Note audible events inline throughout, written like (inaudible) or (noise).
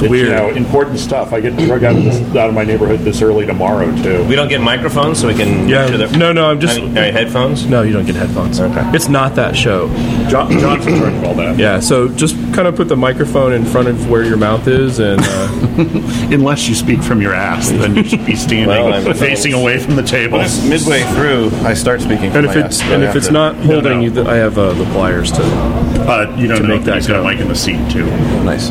It's weird. You know, important stuff. I get drug out of, this, out of my neighborhood this early tomorrow too. We don't get microphones, so we can. Yeah. to the- No, no, I'm just- I mean, headphones. No, you don't get headphones. Okay. It's not that show. John, John's in charge of all that. Yeah, so just kind of put the microphone in front of where your mouth is, and uh, (laughs) Unless you speak from your ass, then you should be standing Well, (laughs) facing away from the table. Midway through, I start speaking. and if my it's ass, and if it's to- not holding, no. you, th- I have uh, the pliers to. Uh, you don't to know make that he's got a mic in the seat too. nice.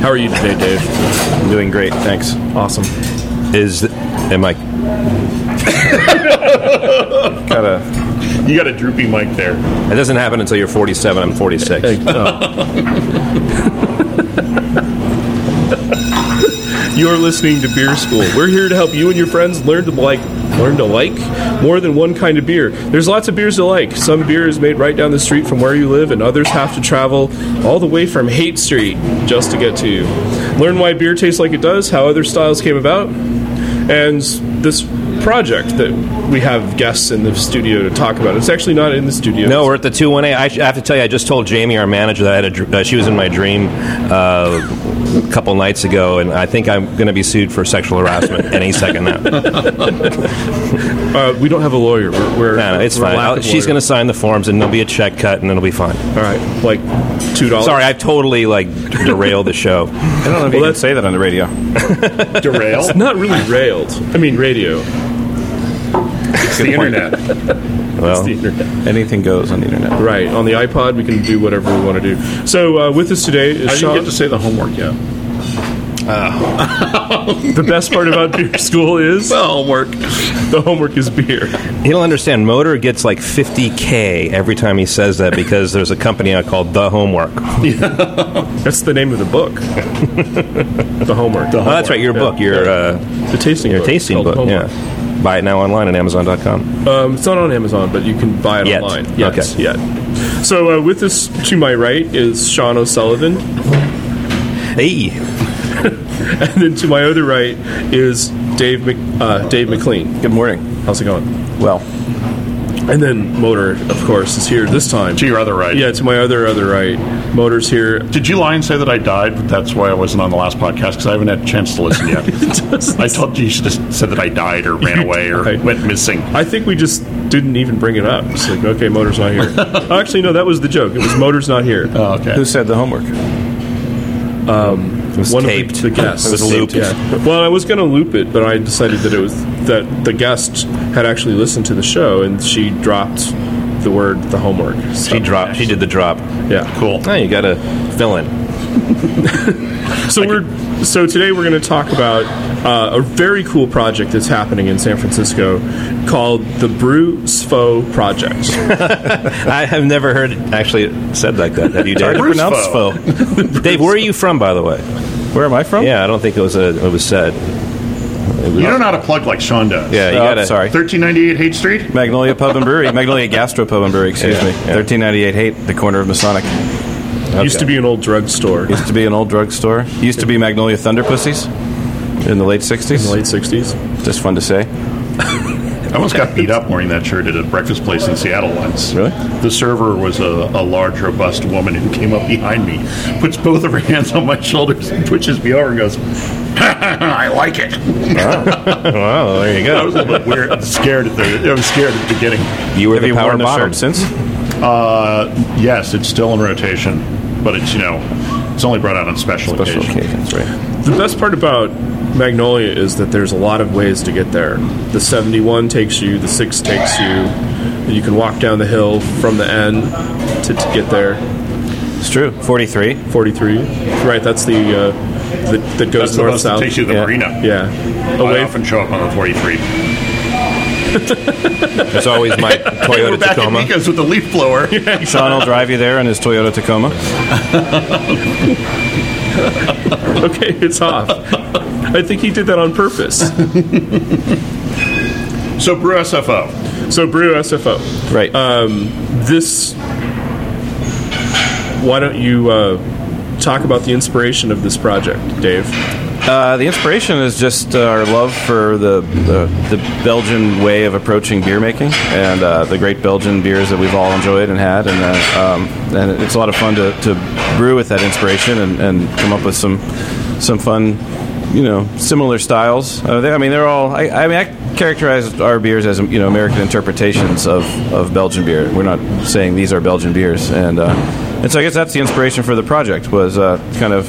How are you today, Dave? I'm doing great. Thanks. Awesome. Is am I? Got a You got a droopy mic there. It doesn't happen until you're 47. I'm 46. Hey, oh. (laughs) You're listening to Beer School. We're here to help you and your friends learn to like learn to like more than one kind of beer. There's lots of beers to like. Some beer is made right down the street from where you live, and others have to travel all the way from Haight Street just to get to you. Learn why beer tastes like it does, how other styles came about, and this project that we have guests in the studio to talk about. It's actually not in the studio. No, we're at the 218. I, sh- I have to tell you, I just told Jamie, our manager, that I had a, dr- uh, she was in my dream uh, a couple nights ago, and I think I'm going to be sued for sexual harassment any second now. (laughs) Uh, we don't have a lawyer. We're, we're no, it's we're fine. lack I'll, of she's going to sign the forms, and there'll be a check cut, and it'll be fine. All right, like two dollars. Sorry, I've totally like derailed the show. (laughs) I don't know if you can say that on the radio. (laughs) Derail. Not really railed. I mean, radio. It's the internet. (laughs) Well, The internet. Anything goes on the internet. Right on the iPod, we can do whatever we want to do. So uh, with us today I is didn't Sean. get to say the homework yet. (laughs) the best part about beer school is The homework. the homework is beer. he'll understand. Motor gets like 50k every time he says that because there's a company out called The Homework. (laughs) That's the name of the book. the homework. Oh, that's right. Your Yeah. book. Your uh, The tasting. your book. tasting book. Homework. Yeah. Buy it now online at Amazon.com. Um, it's not on Amazon, but you can buy it Yet. online. Yes, Okay. yet. So uh, with us to my right is Sean O'Sullivan, Hey. (laughs) and then to my other right is Dave Mc, uh, Dave McLean. Good morning. How's it going? Well, And then Motor, of course, is here this time. To your other right. Yeah, to my other other right. Motor's here. Did you lie and say that I died? That's why I wasn't on the last podcast because I haven't had a chance to listen yet. (laughs) I told you you should have said that I died or ran (laughs) away or died. went missing. I think we just didn't even bring it up. It's like, okay, Motor's not here. (laughs) Actually, no, that was the joke. It was Motor's not here. Oh, okay. who said the homework? It was One taped. of the, the guests. It was looped. Yeah. Well, I was going to loop it, but I decided that it was that the guest had actually listened to the show and she dropped the word the homework. So, She dropped. She did the drop. Yeah. Cool. Oh, you got to fill in. (laughs) So we're so today we're going to talk about uh, a very cool project that's happening in San Francisco called the Brew Sfo Project. (laughs) I have never heard it actually said like that. Have you, Hard to Dave? pronounce Foe. Foe. Dave, where are you from, by the way? Where am I from? Yeah, I don't think it was a, it was said. It was- You don't know how to plug like Sean does. Yeah, you Oh, got to. sorry. 1398 Haight Street? Magnolia Pub and Brewery. (laughs) Magnolia Gastro Pub and Brewery, excuse Yeah, me. yeah. 1398 Haight, the corner of Masonic. Used to be an old drugstore in Used to be an old drugstore. Used to be Magnolia Thunder Pussies in the late 60s. the late '60s. Just fun to say. (laughs) I almost got beat up wearing that shirt at a breakfast place in Seattle once. Really? The server was a, a large, robust woman who came up behind me, puts both of her hands on my shoulders, and pushes me over and goes, (laughs) I like it. Wow, there you go. I was a go. little weird, and scared at the. I was scared at the beginning. You were Have the you power worn the bottom. shirt since? Uh, yes, it's still in rotation, but it's you know, it's only brought out on special, Special occasions. occasions, right. The best part about Magnolia is that there's a lot of ways to get there. The 71 takes you, the 6 takes you. You can walk down the hill from the end to, to get there. It's true. 43. 43. Right, that's the uh, that, that goes That's the north bus that south. takes you to the Yeah. marina. Yeah. I Away often show up on the 43. (laughs) It's always my (laughs) Toyota We're back Tacoma. at Mika's with the leaf blower. (laughs) Sean will drive you there in his Toyota Tacoma. Okay, it's off. I think he did that on purpose. (laughs) so BRU SFO. So BRU SFO. Right. This. Why don't you uh, talk about the inspiration of this project, Dave? Uh, the inspiration is just uh, our love for the, the the Belgian way of approaching beer making and uh, the great Belgian beers that we've all enjoyed and had, and uh, um, and it's a lot of fun to, to brew with that inspiration and, and come up with some some fun, you know, similar styles. Uh, they, I mean, they're all. I, I mean, I characterize our beers as you know American interpretations of, of Belgian beer. We're not saying these are Belgian beers, and uh, and so I guess that's the inspiration for the project was uh, kind of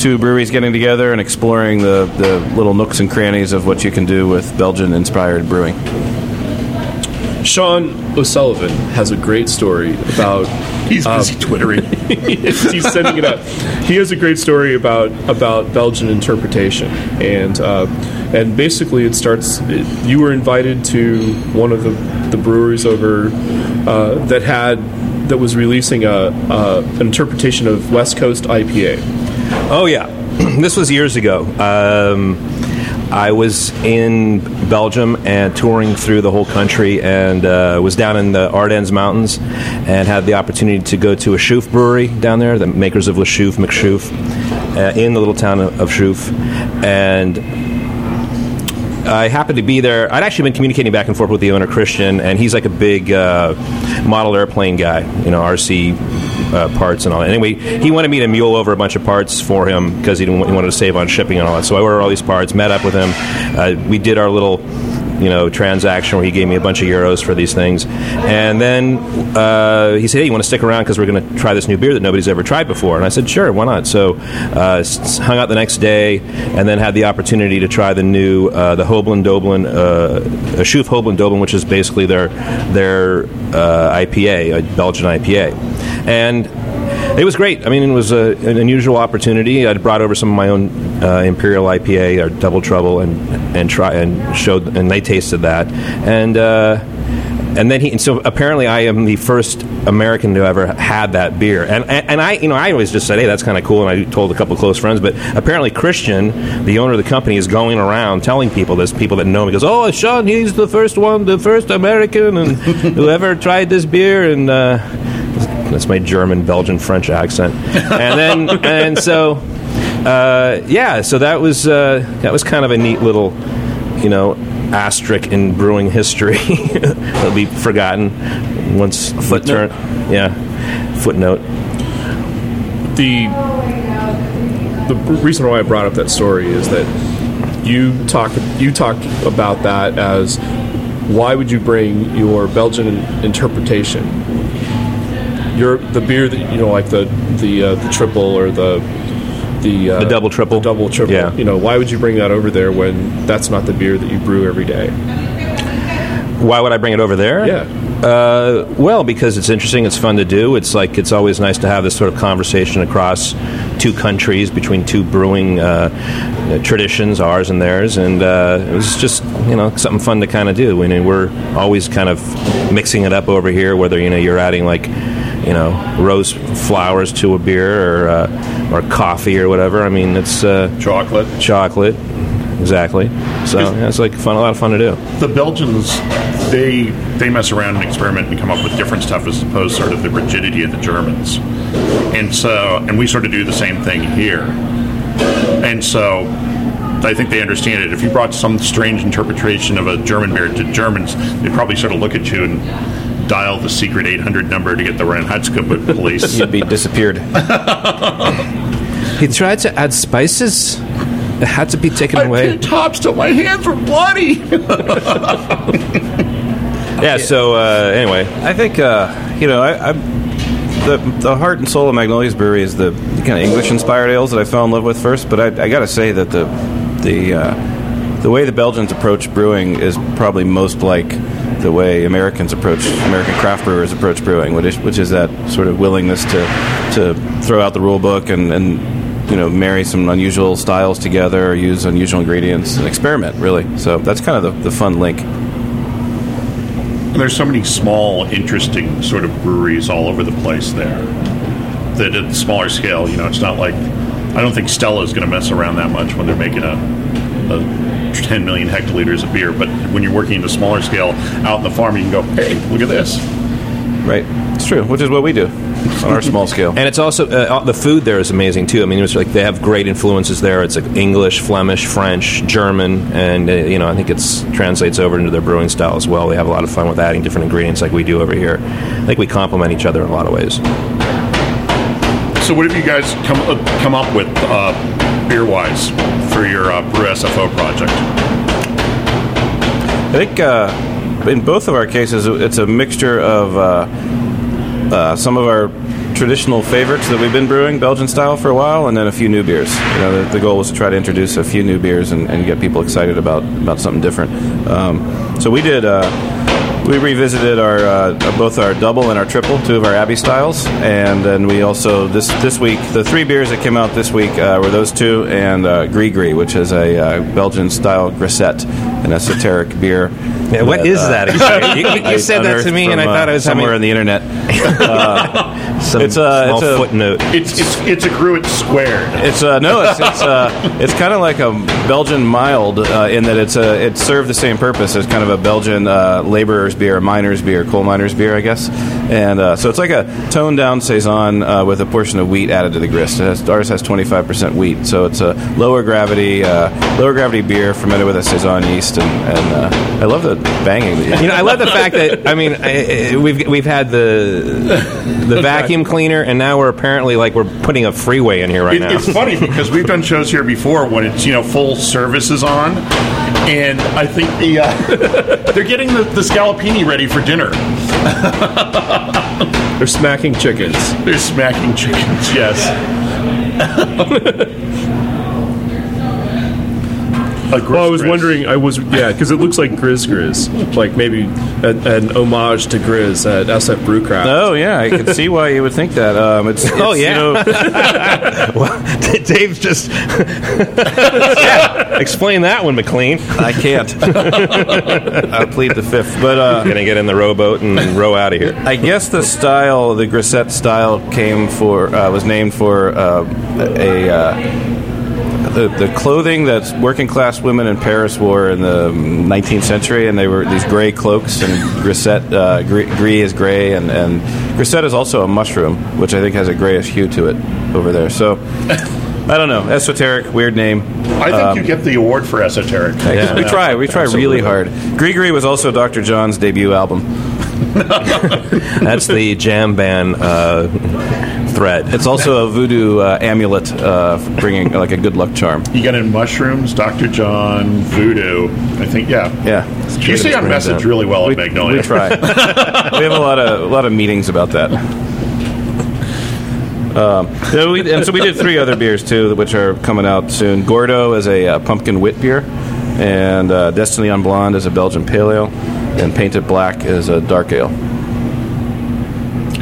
two breweries getting together and exploring the, the little nooks and crannies of what you can do with Belgian inspired brewing. Sean O'Sullivan has a great story about. He's busy twittering. (laughs) he's sending it up. He has a great story about about Belgian interpretation, and uh, and basically it starts. It, you were invited to one of the, the breweries over uh, that had that was releasing a, a an interpretation of West Coast IPA. Oh yeah, (clears throat) this was years ago. Um, I was in Belgium and touring through the whole country, and uh, was down in the Ardennes Mountains, and had the opportunity to go to a Chouffe brewery down there, the makers of La Chouffe, McChouffe, uh, in the little town of, of and I happened to be there. I'd actually been communicating back and forth with the owner, Christian, and he's like a big uh, model airplane guy, you know, RC uh, parts and all. that. Anyway, he wanted me to mule over a bunch of parts for him because he, didn't, he wanted to save on shipping and all that. So I ordered all these parts, met up with him. Uh, we did our little you know transaction where he gave me a bunch of euros for these things, and then uh, he said, "Hey, you want to stick around because we're going to try this new beer that nobody's ever tried before?" And I said, "Sure, why not?" So uh, hung out the next day, and then had the opportunity to try the new uh, the Houblon Dobbelen, uh, Chouffe Houblon Dobbelen, which is basically their their uh, IPA, a Belgian IPA, and it was great. I mean, it was a, an unusual opportunity. I'd brought over some of my own uh, Imperial IPA or Double Trouble and and try and showed and they tasted that and. Uh, and then he, and so apparently, I am the first American to ever had that beer. And, and, and I, you know, I always just said, "Hey, that's kind of cool." And I told a couple close friends. But apparently, Christian, the owner of the company, is going around telling people this. People that know me goes, "Oh, Sean, he's the first one, the first American, and (laughs) who ever tried this beer." And uh, that's my German, Belgian, French accent. And then, (laughs) and so, uh, yeah, so that was uh, that was kind of a neat little, you know, asterisk in brewing history (laughs) that'll be forgotten once Footnote. turn. Yeah, footnote. the the reason why I brought up that story is that you talk you talked about that as why would you bring your Belgian interpretation, your the beer that you know like the the uh, the triple or the the, uh, The double triple? the double triple. Yeah. You know why would you bring that over there when that's not the beer that you brew every day? Why would I bring it over there? Yeah. Uh, well, because it's interesting, it's fun to do. It's like it's always nice to have this sort of conversation across two countries between two brewing uh, traditions, ours and theirs, and uh, it was just you know something fun to kind of do. I mean, we're always kind of mixing it up over here, whether you know you're adding like you know rose flowers to a beer or uh, or coffee or whatever. I mean, it's uh, Chocolate. chocolate. Exactly. So yeah, it's like fun, a lot of fun to do. The Belgians, they they mess around and experiment and come up with different stuff as opposed to sort of the rigidity of the Germans. And so, and we sort of do the same thing here. And so, I think they understand it. If you brought some strange interpretation of a German beer to Germans, they'd probably sort of look at you and dial the secret 800 number to get the Reinheitsgebot police. You'd be disappeared. He tried to add spices. It had to be taken away. tops till my hands were bloody. (laughs) Yeah. So uh, anyway, I think uh, you know I, I the the heart and soul of Magnolia's Brewery is the, kind of English inspired ales that I fell in love with first. But I, I got to say that the the uh, the way the Belgians approach brewing is probably most like the way Americans approach American craft brewers approach brewing, which is, which is that sort of willingness to to throw out the rule book and, and you know marry some unusual styles together, use unusual ingredients, and experiment really. So that's kind of the, the fun link. There's so many small, interesting sort of breweries all over the place there. That at the smaller scale, you know, it's not like I don't think Stella is going to mess around that much when they're making a, a 10 million hectoliters of beer. But when you're working at a smaller scale out in the farm, you can go, hey, look at this. Right. It's true, which is what we do on our small scale. (laughs) And it's also uh, the food there is amazing too. I mean, it's like they have great influences there. It's like English, Flemish, French, German, and uh, you know I think it's translates over into their brewing style as well. They have a lot of fun with adding different ingredients like we do over here. I think we complement each other in a lot of ways. So, what have you guys come uh, come up with uh, beer wise for your uh, BRU SFO project? I think uh, in both of our cases, it's a mixture of uh, uh, some of our traditional favorites that we've been brewing, Belgian style, for a while, and then a few new beers. You know, the, the goal was to try to introduce a few new beers and, and get people excited about, about something different. Um, so we did. We revisited our uh, both our double and our triple, two of our Abbey styles, and then we also this this week the three beers that came out this week uh, were those two and uh, Gris Gris, which is a uh, Belgian style grisette, an esoteric beer. Yeah, what is that (laughs) exactly? You, you said that to unearthed me, and I thought uh, I was somewhere having on the internet. (laughs) some it's a- small it's a- footnote. It's it's it's a Gruit squared. It's uh, no, it's it's, uh, it's kind of like a Belgian mild uh, in that it's a it served the same purpose as kind of a Belgian uh, laborer's beer, a miner's beer, coal miner's beer, I guess. And uh, so it's like a toned down saison uh, with a portion of wheat added to the grist. It has, ours has 25% wheat, so it's a lower gravity uh, lower gravity beer fermented with a saison yeast. And, and uh, I love the banging. You You know, I love the fact that I mean, I, I- we've we've had the the vacuum cleaner, and now we're apparently like we're putting a freeway in here right It, now. it's funny because we've done shows here before when it's you know full service is on, and I think the uh, (laughs) they're getting the, the scallopini ready for dinner. (laughs) They're smacking chickens. They're smacking chickens. Yes. (laughs) A Well, I was gris-gris. wondering. I was yeah, because it looks like Grizz Grizz, like maybe an, an homage to Grizz at SF Brewcraft. Oh yeah, I can see why you would think that. Um, it's, (laughs) it's Oh, yeah. you know, (laughs) Dave's just (laughs) yeah. Explain that one, McLean. I can't. I plead the fifth, but uh, Gonna get in the rowboat and row out of here. I guess the style, the grisette style, came for uh, was named for uh, a. Uh, the, the clothing that working class women in Paris wore in the 19th century, and they were these gray cloaks, and grisette, uh, gris, gris is gray, and, and grisette is also a mushroom, which I think has a grayish hue to it over there. So, I don't know, esoteric, weird name. I think you get the award for esoteric. Yeah. we try, we try really hard. Gris Gris was also Dr. John's debut album. (laughs) That's the jam band uh, thread. It's also a voodoo uh, amulet, uh, bringing like a good luck charm. You got in mushrooms, Dr. John, voodoo. I think yeah. Yeah, You see on message really well we, at Magnolia. we try. (laughs) we have a lot of a lot of meetings about that. Um, yeah, we, and so we did three other beers too, which are coming out soon. Gordo is a uh, pumpkin wit beer, and uh, Destiny on Blonde is a Belgian pale ale, and Painted Black is a dark ale.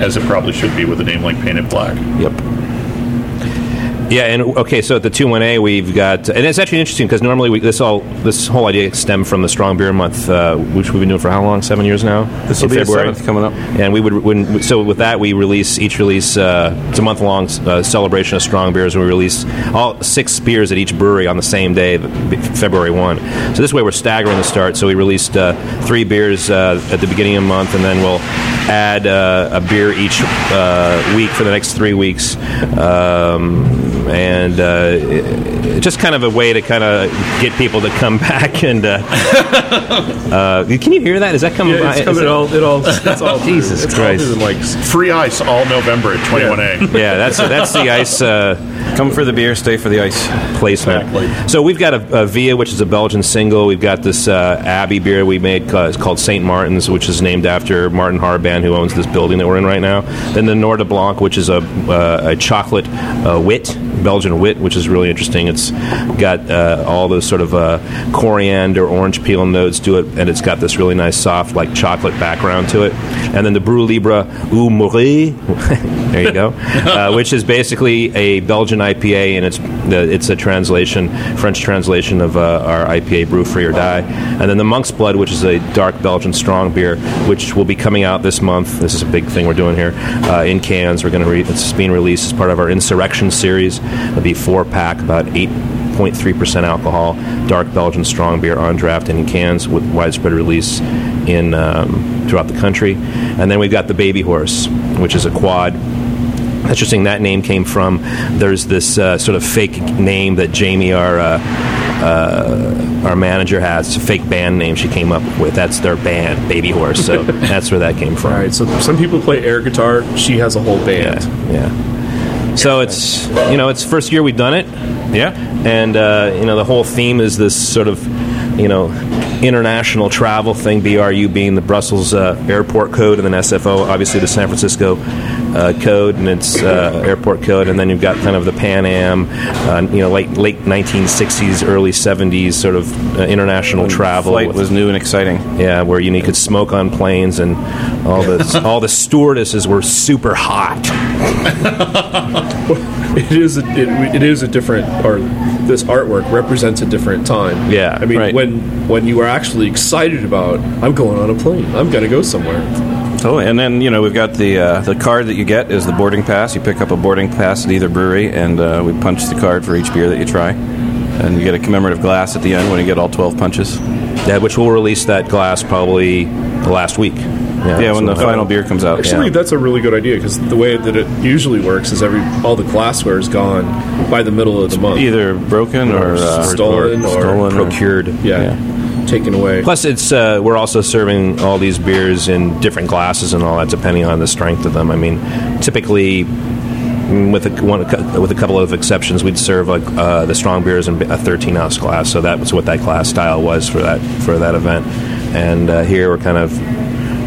As it probably should be with a name like Painted Black. Yep. Yeah, and okay, so at the two one A we've got, and it's actually interesting because normally we, this all this whole idea stemmed from the Strong Beer Month, uh, which we've been doing for how long? Seven years now. This will be seventh coming up. And we would when, so with that we release each release uh, it's a month long uh, celebration of strong beers, and we release all six beers at each brewery on the same day, February one. So this way we're staggering the start. So we released uh, three beers uh, at the beginning of the month, and then we'll add uh, a beer each uh, week for the next three weeks. Um, and uh, just kind of a way to kind of get people to come (laughs) back and uh, uh, can you hear that? Is that coming? Yeah, by? it's coming it- all. It all. (laughs) It's all. Jesus it's Christ. All mics. Free ice all November at 21A. Yeah, that's that's the ice uh, Come for the beer, stay for the ice. placement. Exactly. So we've got a, a Via, which is a Belgian single. We've got this uh, Abbey beer we made ca- it's called St. Martin's, which is named after Martin Harban, who owns this building that we're in right now. Then the Nord de Blanc, which is a, uh, a chocolate uh, wit, Belgian wit, which is really interesting. It's got uh, all those sort of uh, coriander, orange peel notes to it, and it's got this really nice, soft, like chocolate background to it. And then the Brew Libre Ou Mourir, (laughs) there you go, uh, (laughs) which is basically a Belgian IPA, and it's the, it's a translation, French translation of uh, our IPA Brew Free or Die. And then the Monk's Blood, which is a dark Belgian strong beer, which will be coming out this month. This is a big thing we're doing here uh, in cans. We're going to re- it's being released as part of our Insurrection series. It'll be four pack, about eight 0.3% alcohol, dark Belgian strong beer on draft and in cans with widespread release in um, throughout the country. And then we've got the Baby Horse, which is a quad interesting that name came from. There's this uh, sort of fake name that Jamie, our uh, uh, our manager, has. It's a fake band name she came up with. That's their band, Baby Horse. So (laughs) that's where that came from. All right, so some people play air guitar. She has a whole band. Yeah, yeah. So it's you know it's first year we've done it, Yeah. and uh, you know the whole theme is this sort of you know international travel thing. BRU being the Brussels uh, airport code, and then SFO obviously the San Francisco uh, code, and it's uh, airport code, and then you've got kind of the Pan Am, uh, you know late late 1960s, early 70s sort of uh, international travel. Flight was new and exciting. yeah, where you, know, you could smoke on planes, and all the (laughs) all the stewardesses were super hot. (laughs) (laughs) It is a, it, it is a different or this artwork represents a different time. Yeah, I mean right. when when you are actually excited about I'm going on a plane. I'm going to go somewhere. Oh, And then you know we've got the uh, the card that you get is the boarding pass. You pick up a boarding pass at either brewery, and uh, we punch the card for each beer that you try, and you get a commemorative glass at the end when you get all twelve punches. Yeah, which we'll release that glass probably the last week. Yeah, when the final beer comes out. Actually, yeah. that's a really good idea because the way that it usually works is every all the glassware is gone by the middle of the month. either broken or, uh, stolen or stolen or- procured. yeah, taken away. Plus, it's uh, we're also serving all these beers in different glasses and all that, depending on the strength of them. I mean, typically, mm, with a, one, with a couple of exceptions, we'd serve like uh, the strong beers in a 13 ounce glass. So that was what that glass style was for that for that event. And uh, here we're kind of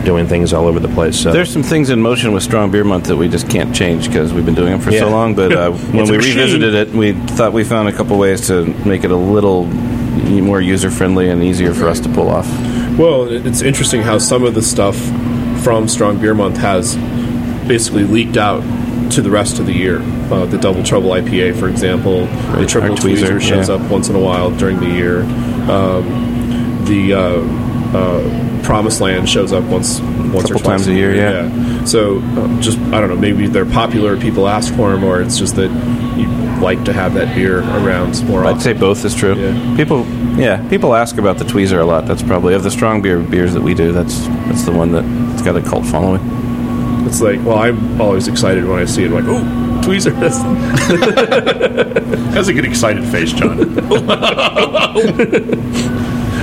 doing things all over the place. So There's some things in motion with Strong Beer Month that we just can't change because we've been doing them for Yeah. so long. But uh, (laughs) when we machine. revisited it, we thought we found a couple ways to make it a little more user friendly and easier for us to pull off. Well, it's interesting how some of the stuff from Strong Beer Month has basically leaked out to the rest of the year. Uh, the Double Trouble IPA, for example, the Triple Our tweezer, Tweezer shows yeah. up once in a while during the year. Um, the uh, uh, Promised Land shows up once once or twice times a year, yeah. So uh, just I don't know, maybe they're popular, people ask for them, or it's just that you like to have that beer around more. I'd say both is true. Yeah. People, yeah, people ask about the tweezer a lot. That's probably of the strong beer beers that we do. That's that's the one that's got a cult following. It's like, well, I'm always excited when I see it. like, oh, tweezer. (laughs) Has a good excited face, John. (laughs) (laughs)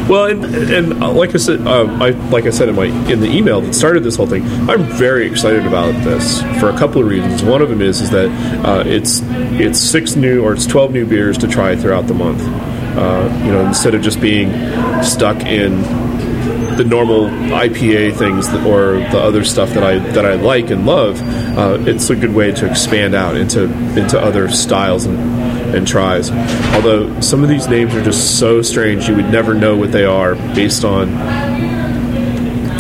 well, and, and uh, like I said, um, I like I said in my in the email that started this whole thing, I'm very excited about this for a couple of reasons. One of them is is that uh, it's it's six new or it's twelve new beers to try throughout the month. Uh, you know, instead of just being stuck in the normal IPA things that, or the other stuff that I that I like and love, uh, it's a good way to expand out into into other styles and, and tries. Although some of these names are just so strange, you would never know what they are based on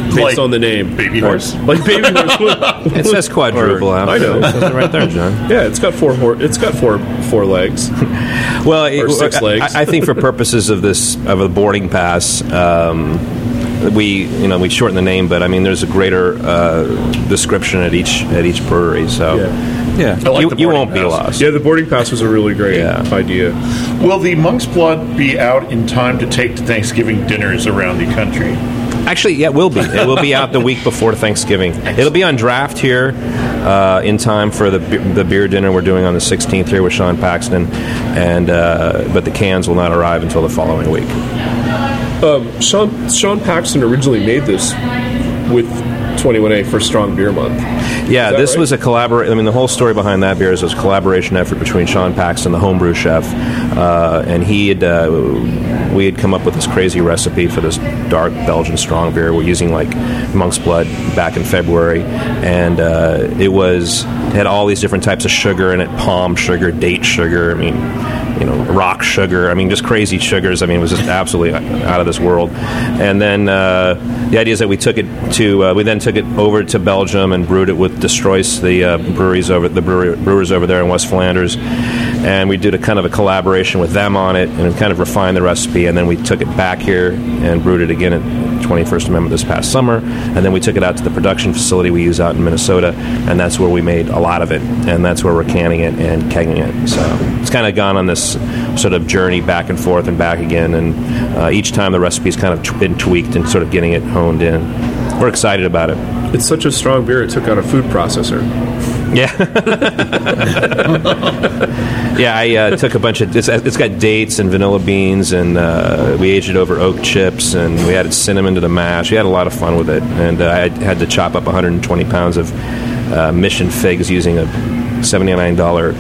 based Like on the name. Baby horse? like baby horse. (laughs) it says quadruple. out. I know. It right there, John. (laughs) yeah, it's got four. hor- It's got four four legs. Well, it- six I- legs. I, I think for purposes of this of a boarding pass, um, we you know we shorten the name, but I mean there's a greater uh, description at each at each brewery, so Yeah. Yeah, I like you, the you won't be lost. Yeah, the boarding pass was a really great Yeah. idea. Will the monk's blood be out in time to take to Thanksgiving dinners around the country? Actually, yeah, it will be. It will be out the week before Thanksgiving. It'll be on draft here uh, in time for the the beer dinner we're doing on the 16th here with Sean Paxton, and uh, but the cans will not arrive until the following week. Sean Sean Paxton originally made this with 21A for Strong Beer Month. Yeah, this right? was a collaboration. I mean, the whole story behind that beer is was a collaboration effort between Sean Paxton, the homebrew chef, uh, and he had. Uh, we had come up with this crazy recipe for this dark Belgian strong beer. We're using like monk's blood back in February, and uh, it was it had all these different types of sugar in it: palm sugar, date sugar. I mean, you know, rock sugar. I mean, just crazy sugars. I mean, it was just absolutely out of this world. And then uh, the idea is that we took it to, uh, we then took it over to Belgium and brewed it with De Struise, the uh, breweries over the brewery, brewers over there in West Flanders. And we did a kind of a collaboration with them on it and kind of refined the recipe. And then we took it back here and brewed it again at 21st Amendment this past summer, and then we took it out to the production facility we use out in Minnesota, and that's where we made a lot of it, and that's where we're canning it and kegging it. So it's kind of gone on this sort of journey back and forth and back again, and uh, each time the recipe's kind of been tweaked and sort of getting it honed in. We're excited about it. It's such a strong beer, it took out a food processor. Yeah. (laughs) yeah, I uh, took a bunch of. It's, it's got dates and vanilla beans, and uh, we aged it over oak chips, and we added cinnamon to the mash. We had a lot of fun with it, and uh, I had to chop up 120 pounds of uh, mission figs using a $79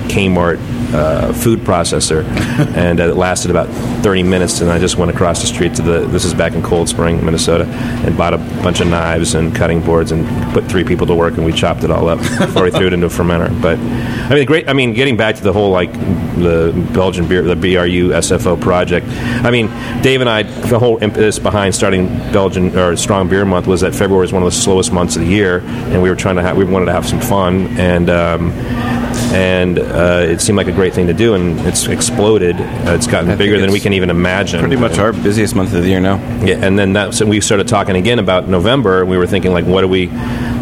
Kmart uh, food processor, (laughs) and it lasted about 30 minutes. And I just went across the street to the. This is back in Cold Spring, Minnesota, and bought a bunch of knives and cutting boards and put three people to work, and we chopped it all up before we threw it into a fermenter. But I mean, great. I mean, getting back to the whole like the Belgian beer, the BRU SFO project. I mean, Dave and I, the whole impetus behind starting Belgian or Strong Beer Month was that February is one of the slowest months of the year, and we were trying to have, we wanted to have some fun, and um, and uh, it seemed like a great thing to do, and it's exploded. Uh, it's gotten I bigger than we can even imagine. Pretty much our busiest month of the year now. Yeah, and then that so we started talking again about November. and We were thinking like, what do we?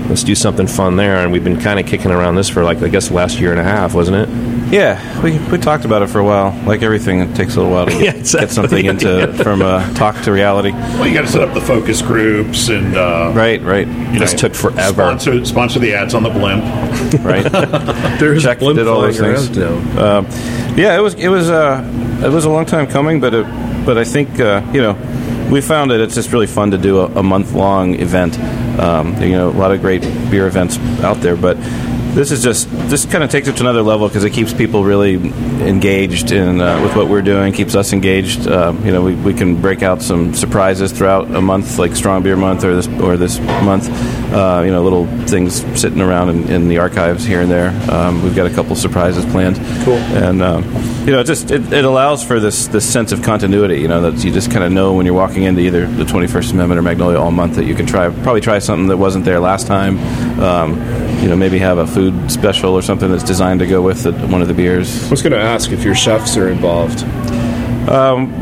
Let's do something fun there, and we've been kind of kicking around this for like I guess last year and a half, wasn't it? Yeah, we, we talked about it for a while. Like everything, it takes a little while to (laughs) get, Yeah, exactly. get something into (laughs) from uh, talk to reality. Well, you got to set up the focus groups and uh, Right, right, you This took forever. Sponsor, sponsor the ads on the blimp. (laughs) right. There's Check blimp did all those things. around now. Um, yeah, it was it was uh, it was a long time coming, but it, but I think uh, you know we found that it's just really fun to do a, a month long event. Um, you know, a lot of great beer events out there, but this is just this kind of takes it to another level because it keeps people really engaged in uh, with what we're doing, keeps us engaged. Uh, you know, we, we can break out some surprises throughout a month, like Strong Beer Month or this or this month. Uh, you know, little things sitting around in, in the archives here and there. Um, we've got a couple surprises planned. Cool. And um, you know, it just it, it allows for this this sense of continuity. You know, that you just kind of know when you're walking into either the 21st Amendment or Magnolia all month that you can try probably try something that wasn't there last time. Um, you know, maybe have a food special or something that's designed to go with the, one of the beers. I was going to ask if your chefs are involved.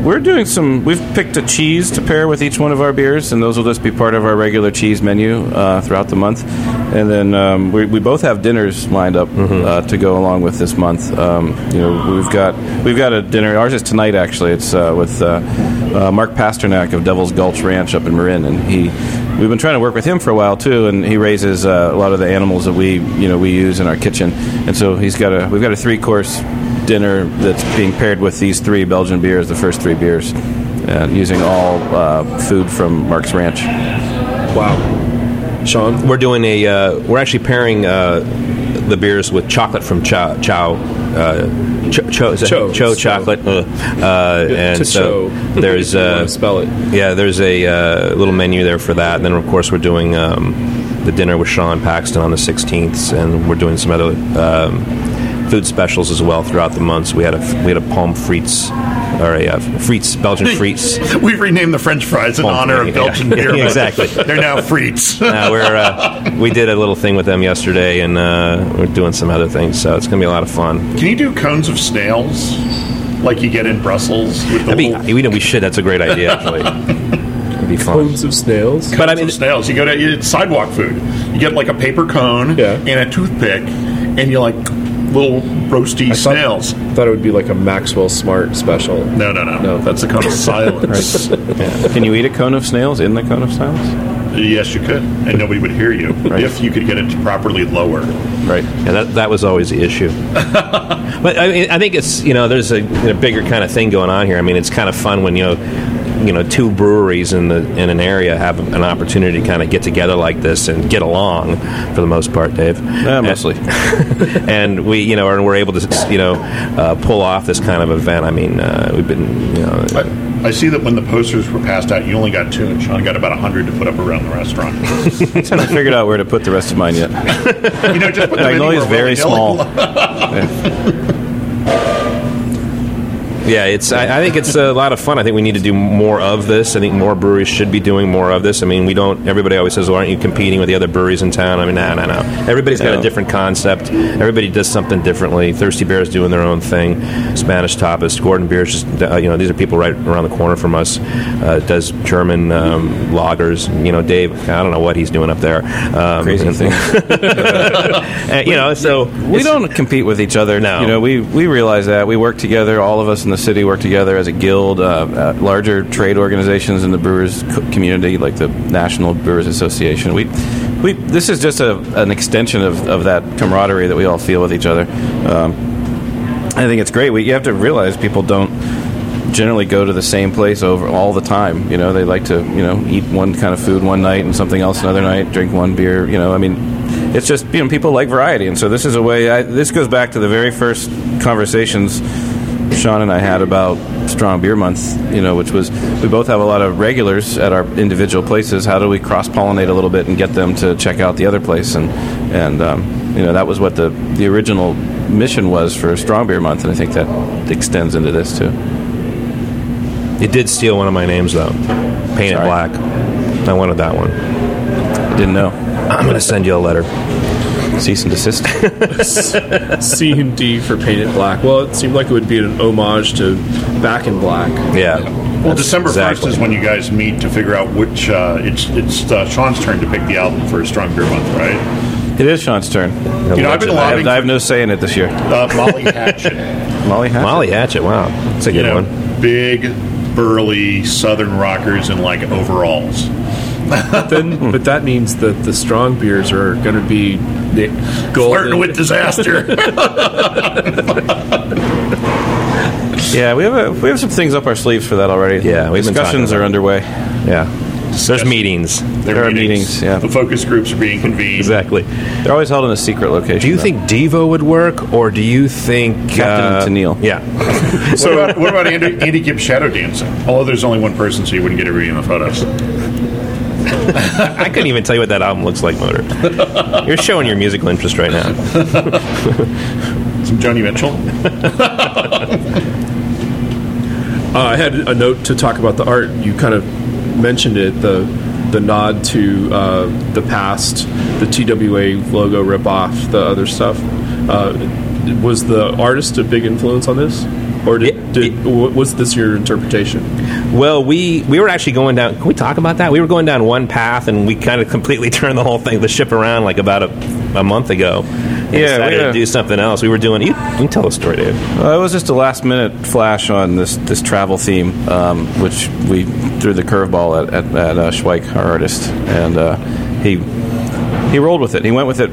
We're doing some. We've picked a cheese to pair with each one of our beers, and those will just be part of our regular cheese menu uh, throughout the month. And then um, we, we both have dinners lined up uh, to go along with this month. Um, you know, we've got we've got a dinner. Ours is tonight, actually. It's uh, with uh, uh, Mark Pasternak of Devil's Gulch Ranch up in Marin, and he. We've been trying to work with him for a while too, and he raises uh, a lot of the animals that we, you know, we use in our kitchen. And so he's got a, we've got a three-course dinner that's being paired with these three Belgian beers, the first three beers, uh, using all uh, food from Mark's Ranch. Wow. Sean? We're doing a. Uh, we're actually pairing uh, the beers with chocolate from Chow. Chow uh, Cho, Cho, Cho. Cho Cho. chocolate, uh, uh, and to so (laughs) there's uh, spell it. Yeah, there's a uh, little menu there for that. And then of course we're doing um, the dinner with Sean Paxton on the 16th, and we're doing some other um, food specials as well throughout the months. We had a we had a palm frites or a uh, frites Belgian frites. We've renamed the French fries in Well, honor of. Belgian Yeah, beer. (laughs) exactly. They're now frites. (laughs) we're uh, we did a little thing with them yesterday, and uh, we're doing some other things. So it's gonna be a lot of fun. Can you do cones of snails like you get in Brussels? With the I mean, little we know we should. That's a great idea, actually. It'd be fun. Cones of snails? But I cones mean, of snails. You go to it's sidewalk food. You get like a paper cone Yeah. and a toothpick, and you like little roasty thought- snails. thought it would be like a Maxwell Smart special. No, no, no, No. That's a cone of (laughs) silence. Can you eat a cone of snails in the cone of silence? yes, you could, and nobody would hear you if you could get it to properly lower. Right. Yeah, that, that was always the issue. (laughs) but I mean, I think it's you know there's a, a bigger kind of thing going on here. I mean, it's kind of fun when you know you know two breweries in the in an area have an opportunity to kind of get together like this and get along for the most part, Dave. Yeah, mostly. (laughs) and we you know and we're able to you know uh, pull off this kind of event. I mean, uh, we've been you know. I, I see that when the posters were passed out, you only got two, and Sean got about a hundred to put up around the restaurant. (laughs) I haven't figured out where to put the rest of mine yet. (laughs) you know, just put them Magnolia's anywhere very small. willy-nilly. Yeah, it's. I, I think it's a lot of fun. I think we need to do more of this. I think more breweries should be doing more of this. I mean, we don't. Everybody always says, "Well, aren't you competing with the other breweries in town?" I mean, no, no, no. Everybody's got No. a different concept. Everybody does something differently. Thirsty Bear's doing their own thing. Spanish Tapas, Gordon Biersch just. Uh, you know, these are people right around the corner from us. Uh, does German um, lagers. You know, Dave. I don't know what he's doing up there. Um, Crazy thing. (laughs) and, you know, so We don't compete with each other. No. You know, we, we realize that. We work together. All of us in the city work together as a guild. Uh, uh, larger trade organizations in the brewers community, like the National Brewers Association. We, we this is just a, an extension of, of that camaraderie that we all feel with each other. Um, I think it's great. We, you have to realize people don't generally go to the same place over all the time. You know, they like to you know eat one kind of food one night and something else another night, drink one beer. You know, I mean, it's just you know people like variety, and so this is a way. I, this goes back to the very first conversations Sean and I had about Strong Beer Month. You know, which was we both have a lot of regulars at our individual places. How do we cross pollinate a little bit and get them to check out the other place? And and um, you know that was what the the original mission was for Strong Beer Month, and I think that extends into this too. It did steal one of my names, though. Paint it black. I wanted that one. I didn't know. I'm going to send you a letter. Cease and desist. (laughs) C and D for Painted Black. Well, it seemed like it would be an homage to Back in Black. Yeah. Well, December Exactly. first is when you guys meet to figure out which. Uh, it's it's uh, Sean's turn to pick the album for a Strong Beer Month, right? it is Sean's turn. You know, I've been I have, lobbying I have no say in it this year. uh, Molly Hatchet. (laughs) Molly Hatchet. Molly Hatchet. Wow. That's a you good know, one. big, burly Southern rockers in like overalls. Then, but that means that the strong beers are going to be the golden. Flirting with disaster. (laughs) Yeah, we have a, we have some things up our sleeves for that already. Yeah, we've discussions talking are underway. Yeah. There's meetings. There are meetings, yeah. The focus groups are being convened. Exactly. They're always held in a secret location. Do you though. think Devo would work, or do you think Captain uh, Tennille. Yeah. (laughs) What about, what about Andy, Andy Gibb's shadow dancing? Although there's only one person, so you wouldn't get a everybody in the photos. I couldn't even tell you what that album looks like, Motor. You're showing your musical interest right now. (laughs) Some Joni Mitchell. (laughs) Uh, I had a note to talk about the art. You kind of mentioned it the the nod to uh, the past, the TWA logo ripoff, the other stuff. Uh, was the artist a big influence on this, or did, Yeah, did w- was this your interpretation? Well, we we were actually going down. Can we talk about that? We were going down one path, and we kind of completely (laughs) turned the whole thing, the ship around, like about a, a month ago. And Yeah, decided we, uh, to do something else. We were doing. You, you can tell the story, Dave. Well, it was just a last minute flash on this this travel theme, um, which we threw the curveball at at, at uh, Schweik, our artist, and uh, he he rolled with it. He went with it.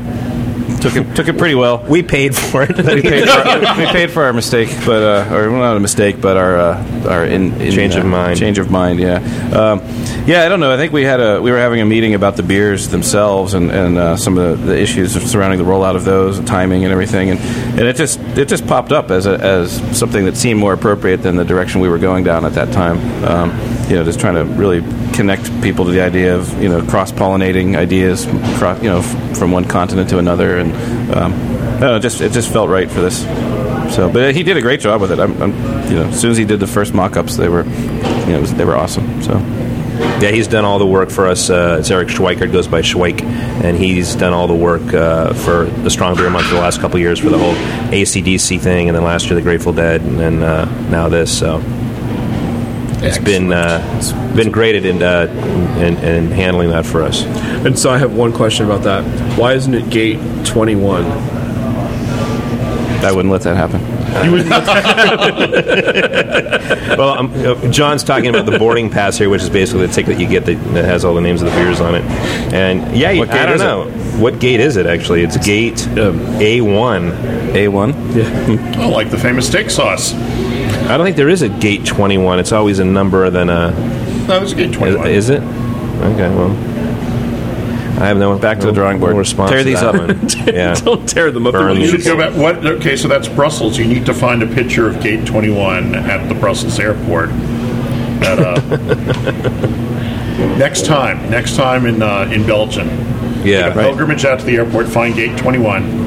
Took it took it pretty well. We paid for it. (laughs) we paid for, (laughs) we paid for our mistake, but uh, or well, not a mistake, but our uh, our in, in, Change of uh, mind. Change of mind, yeah, um, yeah. I don't know. I think we had a we were having a meeting about the beers themselves and and uh, some of the, the issues surrounding the rollout of those, timing and everything, and, and it just it just popped up as a, as something that seemed more appropriate than the direction we were going down at that time. Um, you know, just trying to really connect people to the idea of you know cross pollinating ideas, cross, you know, f- from one continent to another, and um, I don't know, just it just felt right for this. So, but he did a great job with it. I'm, I'm, you know, as soon as he did the first mock-ups, they were, you know, was, they were awesome. So, Yeah, he's done all the work for us. Uh, it's Eric Schweiker, goes by Schweik, and he's done all the work uh, for the Strong Beer Month for the last couple years for the whole ACDC thing, and then last year the Grateful Dead, and then uh, now this. So it's been uh, it's been great at in, uh, in, in handling that for us. And so I have one question about that. Why isn't it gate twenty one? I wouldn't let that happen. You would (laughs) Well, um, uh, John's talking about the boarding pass here, which is basically the ticket that you get that, that has all the names of the beers on it. And yeah, What I gate don't is it? know what gate is it actually. It's gate um, A one. A one. Yeah. Oh, like the famous steak sauce. I don't think there is a gate twenty one. It's always a number than a. That was a good Is, 21. is it? Okay, well. I have no one. Back to the drawing board. no (laughs) response Tear these up. (laughs) one. yeah. don't tear them up. Burn You should go back. What? Okay, so that's Brussels. You need to find a picture of Gate 21 at the Brussels airport. At, uh, (laughs) next time, next time in uh, in Belgium, Yeah, right. pilgrimage out to the airport, find Gate 21.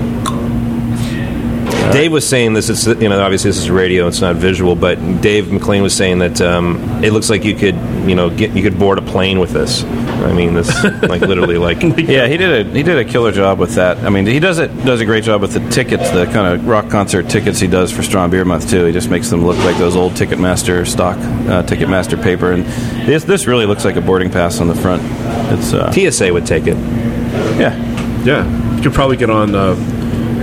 All Dave was saying this. It's you know obviously this is radio. It's not visual, but Dave McLean was saying that um, it looks like you could you know get you could board a plane with this. I mean this like literally like (laughs) Yeah, he did a he did a killer job with that. I mean, he does it does a great job with the tickets, the kind of rock concert tickets he does for Strong Beer Month too. He just makes them look like those old Ticketmaster stock uh, Ticketmaster paper, and this this really looks like a boarding pass on the front. It's uh, TSA would take it. yeah, Yeah, you could probably get on uh,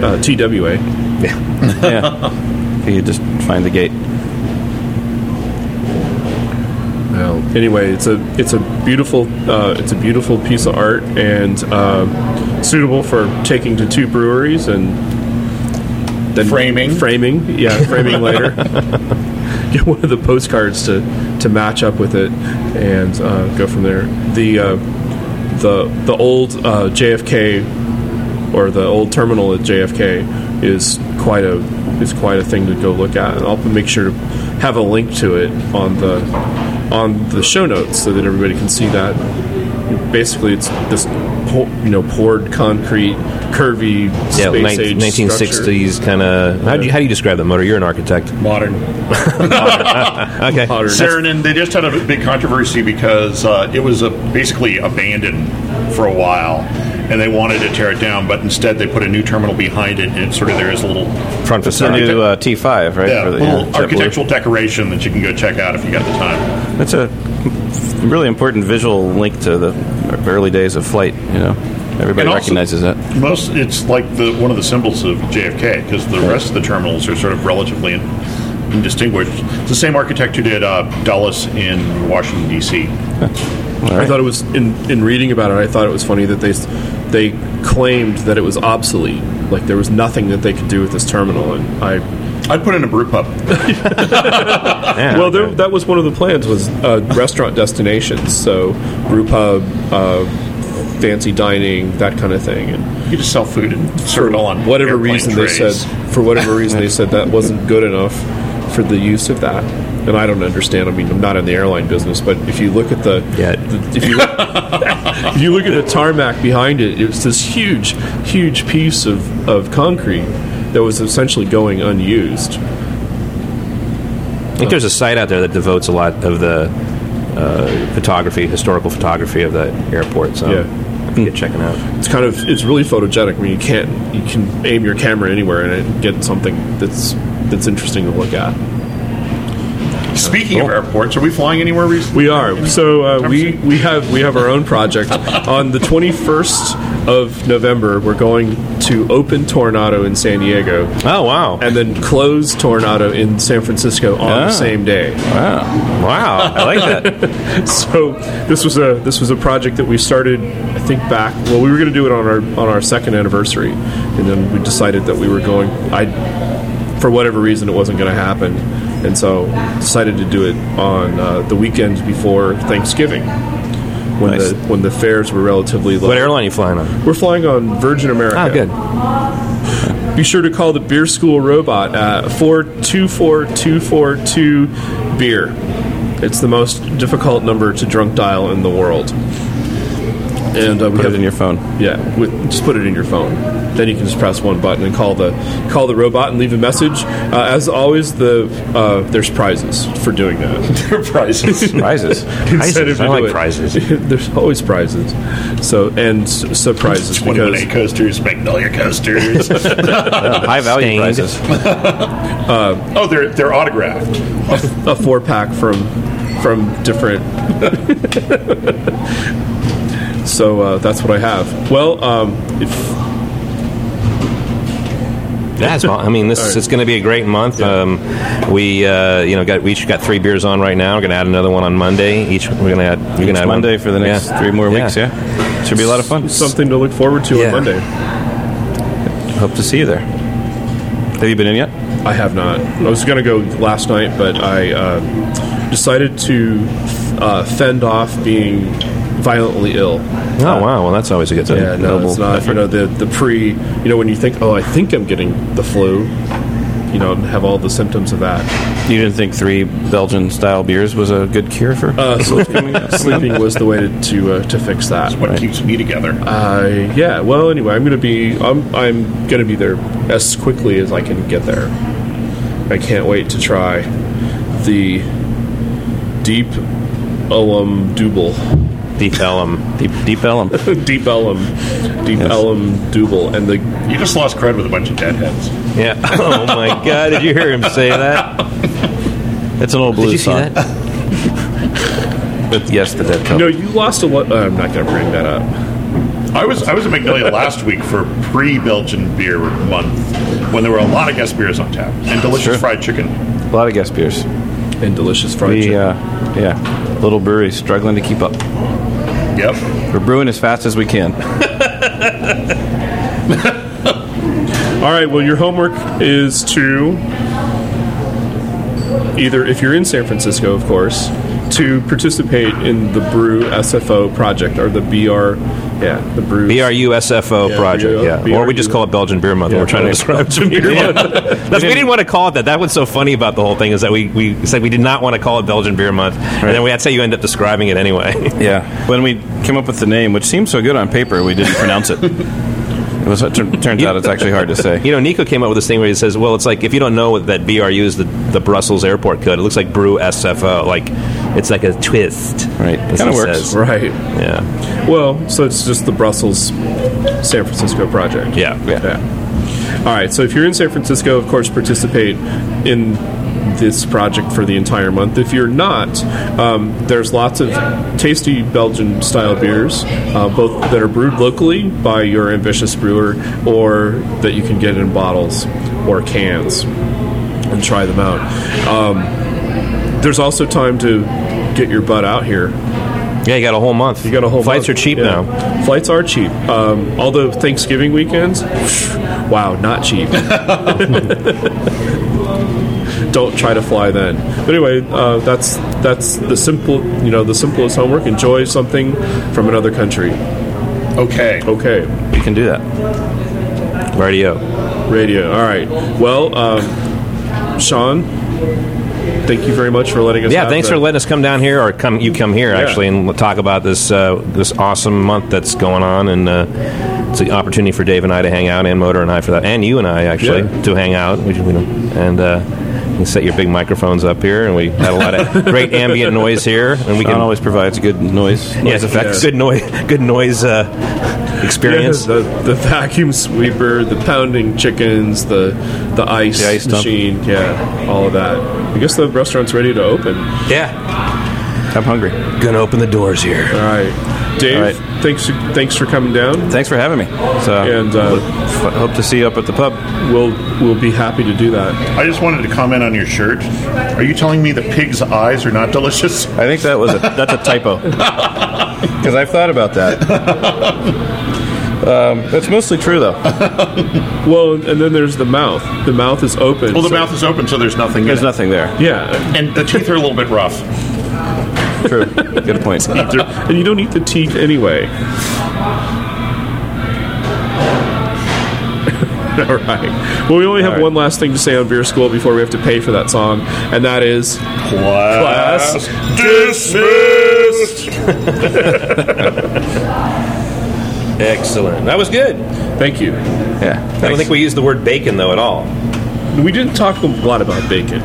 uh, TWA. (laughs) yeah. If you just find the gate. Well, anyway, it's a it's a beautiful uh, it's a beautiful piece of art and uh, suitable for taking to two breweries and then Framing. framing, yeah, framing (laughs) later. Get one of the postcards to to match up with it and uh, go from there. The uh, the the old uh, JFK or the old terminal at JFK is quite a is quite a thing to go look at. And I'll make sure to have a link to it on the on the show notes so that everybody can see that. Basically, it's this you know poured concrete, curvy Yeah, space age nineteen kind of. How do you how do you describe the motor? You're an architect. Modern. (laughs) Okay. Modern. Saarinen, they just had a big controversy because uh, it was uh basically abandoned for a while, and they wanted to tear it down, but instead they put a new terminal behind it, and it's sort of there is a little Front It's the facade. new uh, T5, right? yeah, For the- little JetBlue. architectural decoration that you can go check out if you got the time. It's a really important visual link to the early days of flight. You know, everybody And also- recognizes that. Most it's like the one of the symbols of JFK because the rest of the terminals are sort of relatively in, indistinguished. It's the same architect who did uh, Dulles in Washington D.C. I thought it was in in reading about it. I thought it was funny that they s- they claimed that it was obsolete. Like there was nothing that they could do with this terminal, and I I'd put in a brew pub. (laughs) Yeah, well, there, that was one of the plans was uh, restaurant destinations, so brew pub, uh, fancy dining, that kind of thing, and You just sell food and serve it all on whatever reason trays. they said for whatever reason they said that wasn't good enough for the use of that and I don't understand I mean I'm not in the airline business but if you look at the, the- if you look, (laughs) if you look at the tarmac behind it it's this huge huge piece of, of concrete that was essentially going unused I think there's a site out there that devotes a lot of the uh, photography, historical photography of the airport. So Yeah. I can get checking out. it's kind of it's really photogenic I mean you can't you can aim your camera anywhere and it- get something that's that's interesting to look at Speaking of airports, are we flying anywhere recently? We are. So uh, we we have we have our own project. On the 21st of November, we're going to open Toronado in San Diego, Oh wow! and then close Toronado in San Francisco on Ah. the same day. Wow. wow, I like that. (laughs) So this was a this was a project that we started, I think back. Well, we were going to do it on our on our second anniversary, and then we decided that we were going. I, for whatever reason, it wasn't going to happen, and so decided to do it on uh, the weekend before Thanksgiving, when Nice. the when the fares were relatively low. What airline are you flying on? We're flying on Virgin America. Oh, good. (laughs) Be sure to call the Beer School robot at 424242 beer. It's the most difficult number to drunk dial in the world. And uh, we Put have it in your phone. yeah, with, just put it in your phone. Then you can just press one button and call the call the robot and leave a message. Uh, as always, the uh, there's prizes for doing that. (laughs) prizes. (laughs) Prizes. Incentive I like it. prizes. (laughs) there's always prizes. So and s- surprises Twenty because one coasters, Magnolia coasters. High value Stained. prizes. oh, they're they're autographed. a four pack from from different. So uh, that's what I have. Well, um, if That's fun. I mean, this (laughs) All right. it's going to be a great month. Um, we uh, you know got we each got three beers on right now. We're going to add another one on Monday. Each we're going to add we're going to add Monday one. for the next Yeah. three more weeks. Yeah. Should be a lot of fun. something to look forward to Yeah. on Monday. Hope to see you there. Have you been in yet? I have not. I was going to go last night, but I uh, decided to uh, fend off being violently ill. Oh wow! Well, that's always a good thing. Yeah, no, it's not. effort. You know, the the pre. You know, when you think, oh, I think I'm getting the flu. You know, and have all the symptoms of that. You didn't think three Belgian style beers was a good cure for? Uh, (laughs) sleeping, (laughs) sleeping was the way to to, uh, to fix that. What keeps me together? Uh, yeah. Well, anyway, I'm gonna be I'm I'm gonna be there as quickly as I can get there. I can't wait to try the deep Ullum Double, Deep Ellum. deep, deep Ellum. (laughs) deep Ullum, deep Yes. Ellum Double, and the You just lost cred with a bunch of deadheads. Yeah. (laughs) Oh my God! Did you hear him say that? It's an old Did blues you see song. that? (laughs) But yes, the dead couple. no, you lost a lot. Uh, I'm not gonna bring that up. I was I was at Magnolia last week for pre-Belgian beer month when there were a lot of guest beers on tap and delicious Sure. fried chicken. A lot of guest beers. And delicious fried We, chicken. uh, yeah, little brewery struggling to keep up. Yep. We're brewing as fast as we can. (laughs) All right. Well, your homework is to either, if you're in San Francisco, of course, to participate in the BRU SFO project or the BR, yeah, the BRU SFO Yeah, project, yeah. Or we just call it Belgian Beer Month. Yeah, we're trying to describe it. Beer Month. (laughs) That's, we didn't want to call it that. That was so funny about the whole thing is that we, we said we did not want to call it Belgian Beer Month, and then we that's how you end up describing it anyway. (laughs) Yeah. When we came up with the name, which seemed so good on paper, we didn't pronounce it. It was. It turns out it's actually hard to say. (laughs) You know, Nico came up with this thing where he says, "Well, it's like if you don't know that BRU is, the, the Brussels airport code. It looks like Brew SFO. Like it's like a twist, Right. as Kinda works. says. Right. Yeah, Well, so it's just the Brussels San Francisco project. yeah, Yeah. All right. So if you're in San Francisco, of course, participate in this project for the entire month. If you're not, um, there's lots of tasty Belgian style beers, uh, both that are brewed locally by your ambitious brewer, or that you can get in bottles or cans and try them out. Um, there's also time to get your butt out here Yeah, you got a whole month. you got a whole flights month. are cheap Yeah. now. Flights are cheap. Um, although Thanksgiving weekends, wow, not cheap. (laughs) (laughs) Don't try to fly then. But anyway, uh, that's that's the simple, you know, the simplest homework. Enjoy something from another country. Okay. Okay, We can do that. Radio. radio. All right. Well, um, Sean, thank you very much for letting us. Yeah, thanks the- for letting us come down here, or come you come here Yeah. actually, and talk about this uh, this awesome month that's going on, and uh, it's an opportunity for Dave and I to hang out, and Motor and I for that, and you and I actually Yeah. to hang out, we, and. Uh, you set your big microphones up here, and we had a lot of (laughs) great ambient noise here, and we Sean can always provides good noise, noise yes, effects. good noise, good noise uh, experience. Yeah, the, the vacuum sweeper, the pounding chickens, the the ice, The ice dump. machine, yeah, all of that. I guess the restaurant's ready to open. Yeah, I'm hungry. gonna open the doors here. right, Dave, All right. thanks thanks for coming down, Thanks for having me. So, and uh, f- hope to see you up at the pub. we'll we'll be happy to do that. I just wanted to comment on your shirt. Are you telling me the pig's eyes are not delicious? I think that was a that's a typo (laughs) because I've thought about that. Um, that's mostly true though. Well, and then there's the mouth. The mouth is open. Well, the so- mouth is open, so there's nothing. There's in it. nothing there. Yeah, And the teeth are a little bit rough. True. Good point. (laughs) and you don't eat the teeth anyway. (laughs) All right. Well, we only have All right. one last thing to say on Beer School before we have to pay for that song, and that is Class, dismissed. (laughs) Excellent. That was good. Thank you. Yeah. I don't think we used the word bacon though at all. We didn't talk a lot about bacon,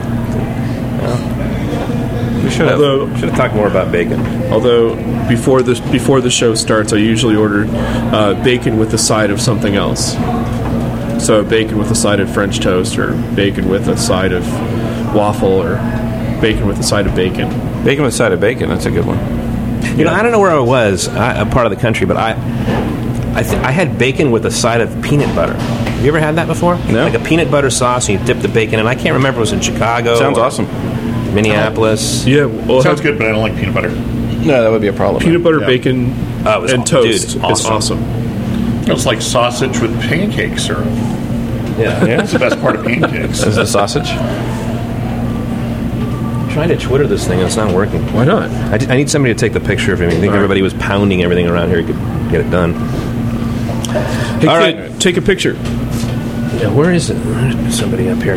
we should have. although Should have talked more about bacon. although before the before the show starts, I usually order uh, bacon with a side of something else. So bacon with a side of French toast, or bacon with a side of waffle, or bacon with a side of bacon. Bacon with a side of bacon. That's a good one. You know, I don't know where I was, I, a part of the country, but I, I, th- I had bacon with a side of peanut butter. Have you ever had that before? No. Like a peanut butter sauce, and you dip the bacon, and I can't remember if it was in Chicago. Sounds awesome. Minneapolis. Yeah, well, Sounds good, but I don't like peanut butter. No, that would be a problem. peanut butter, Yeah. bacon, oh, it was and aw- toast dude, is awesome. Awesome. It's like sausage with pancake syrup. Yeah. That's the best part of pancakes. Is it sausage? I'm trying to Twitter this thing, and it's not working. Why not? I, d- I need somebody to take the picture of me. I think All right. everybody was pounding everything around here. You could get it done. Hey, All kid, right. take a picture. Yeah, where is it? There's somebody up here.